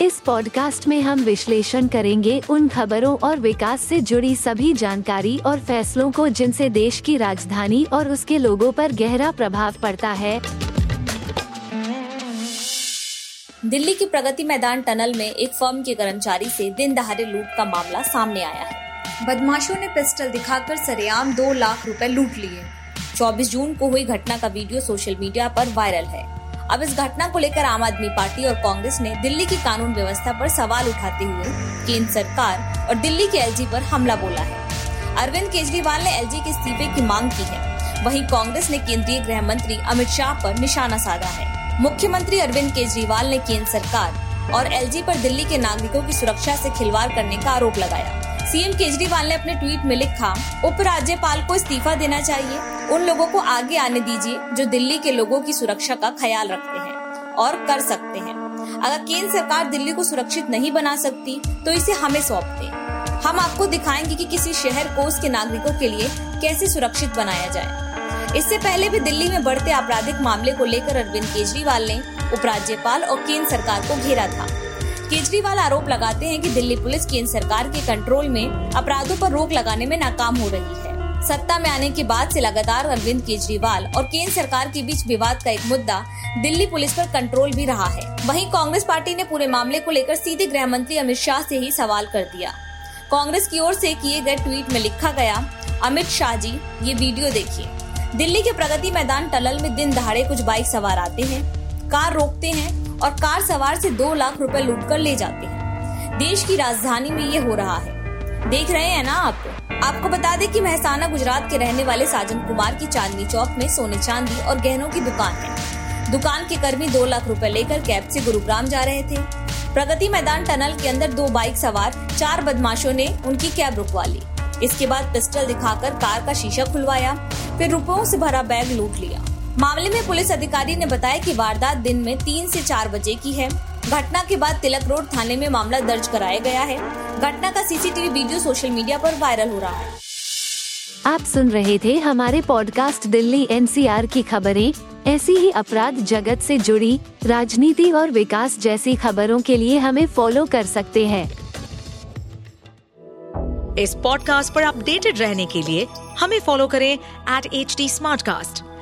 इस पॉडकास्ट में हम विश्लेषण करेंगे उन खबरों और विकास से जुड़ी सभी जानकारी और फैसलों को जिनसे देश की राजधानी और उसके लोगों पर गहरा प्रभाव पड़ता है। दिल्ली की प्रगति मैदान टनल में एक फर्म के कर्मचारी से दिन दहाड़े लूट का मामला सामने आया है। बदमाशों ने पिस्टल दिखाकर सरेआम दो लाख रुपए लूट लिए। 24 जून को हुई घटना का वीडियो सोशल मीडिया पर वायरल है। अब इस घटना को लेकर आम आदमी पार्टी और कांग्रेस ने दिल्ली की कानून व्यवस्था पर सवाल उठाते हुए केंद्र सरकार और दिल्ली के एलजी पर हमला बोला है। अरविंद केजरीवाल ने एलजी के इस्तीफे की मांग की है। वहीं कांग्रेस ने केंद्रीय गृह मंत्री अमित शाह पर निशाना साधा है। मुख्यमंत्री अरविंद केजरीवाल ने केंद्र सरकार और एलजी पर दिल्ली के नागरिकों की सुरक्षा से खिलवाड़ करने का आरोप लगाया। सीएम केजरीवाल ने अपने ट्वीट में लिखा उपराज्यपाल को इस्तीफा देना चाहिए। उन लोगों को आगे आने दीजिए जो दिल्ली के लोगों की सुरक्षा का ख्याल रखते हैं और कर सकते हैं। अगर केंद्र सरकार दिल्ली को सुरक्षित नहीं बना सकती तो इसे हमें सौंप दे हम आपको दिखाएँगे कि किसी शहर को उसके नागरिकों के लिए कैसे सुरक्षित बनाया जाए। इससे पहले भी दिल्ली में बढ़ते आपराधिक मामले को लेकर अरविंद केजरीवाल ने उपराज्यपाल और केंद्र सरकार को घेरा था। केजरीवाल आरोप लगाते हैं कि दिल्ली पुलिस केंद्र सरकार के कंट्रोल में अपराधों पर रोक लगाने में नाकाम हो रही है। सत्ता में आने के बाद से लगातार अरविंद केजरीवाल और केंद्र सरकार के बीच विवाद का एक मुद्दा दिल्ली पुलिस पर कंट्रोल भी रहा है। वहीं कांग्रेस पार्टी ने पूरे मामले को लेकर सीधे गृह मंत्री अमित शाह से ही सवाल कर दिया। कांग्रेस की ओर से किए गए ट्वीट में लिखा गया, अमित शाह जी, ये वीडियो देखिए। दिल्ली के प्रगति मैदान टनल में दिन दहाड़े कुछ बाइक सवार आते हैं। कार रोकते हैं और कार सवार से दो लाख रुपए लूट कर ले जाते हैं। देश की राजधानी में ये हो रहा है। देख रहे हैं ना आप? आपको बता दें कि महसाना गुजरात के रहने वाले साजन कुमार की चांदनी चौक में सोने चांदी और गहनों की दुकान है। दुकान के कर्मी दो लाख रुपए लेकर कैब से गुरुग्राम जा रहे थे। प्रगति मैदान टनल के अंदर दो बाइक सवार, चार बदमाशों ने उनकी कैब रुकवा ली। इसके बाद पिस्टल दिखाकर कार का शीशा खुलवाया, फिर रुपयों से भरा बैग लूट लिया। मामले में पुलिस अधिकारी ने बताया कि वारदात दिन में तीन से चार बजे की है। घटना के बाद तिलक रोड थाने में मामला दर्ज कराया गया है। घटना का सीसीटीवी वीडियो सोशल मीडिया पर वायरल हो रहा है। आप सुन रहे थे हमारे पॉडकास्ट दिल्ली एनसीआर की खबरें। ऐसी ही अपराध जगत से जुड़ी राजनीति और विकास जैसी खबरों के लिए हमें फॉलो कर सकते हैं। इस पॉडकास्ट पर अपडेटेड रहने के लिए हमें फॉलो करें एट एच डी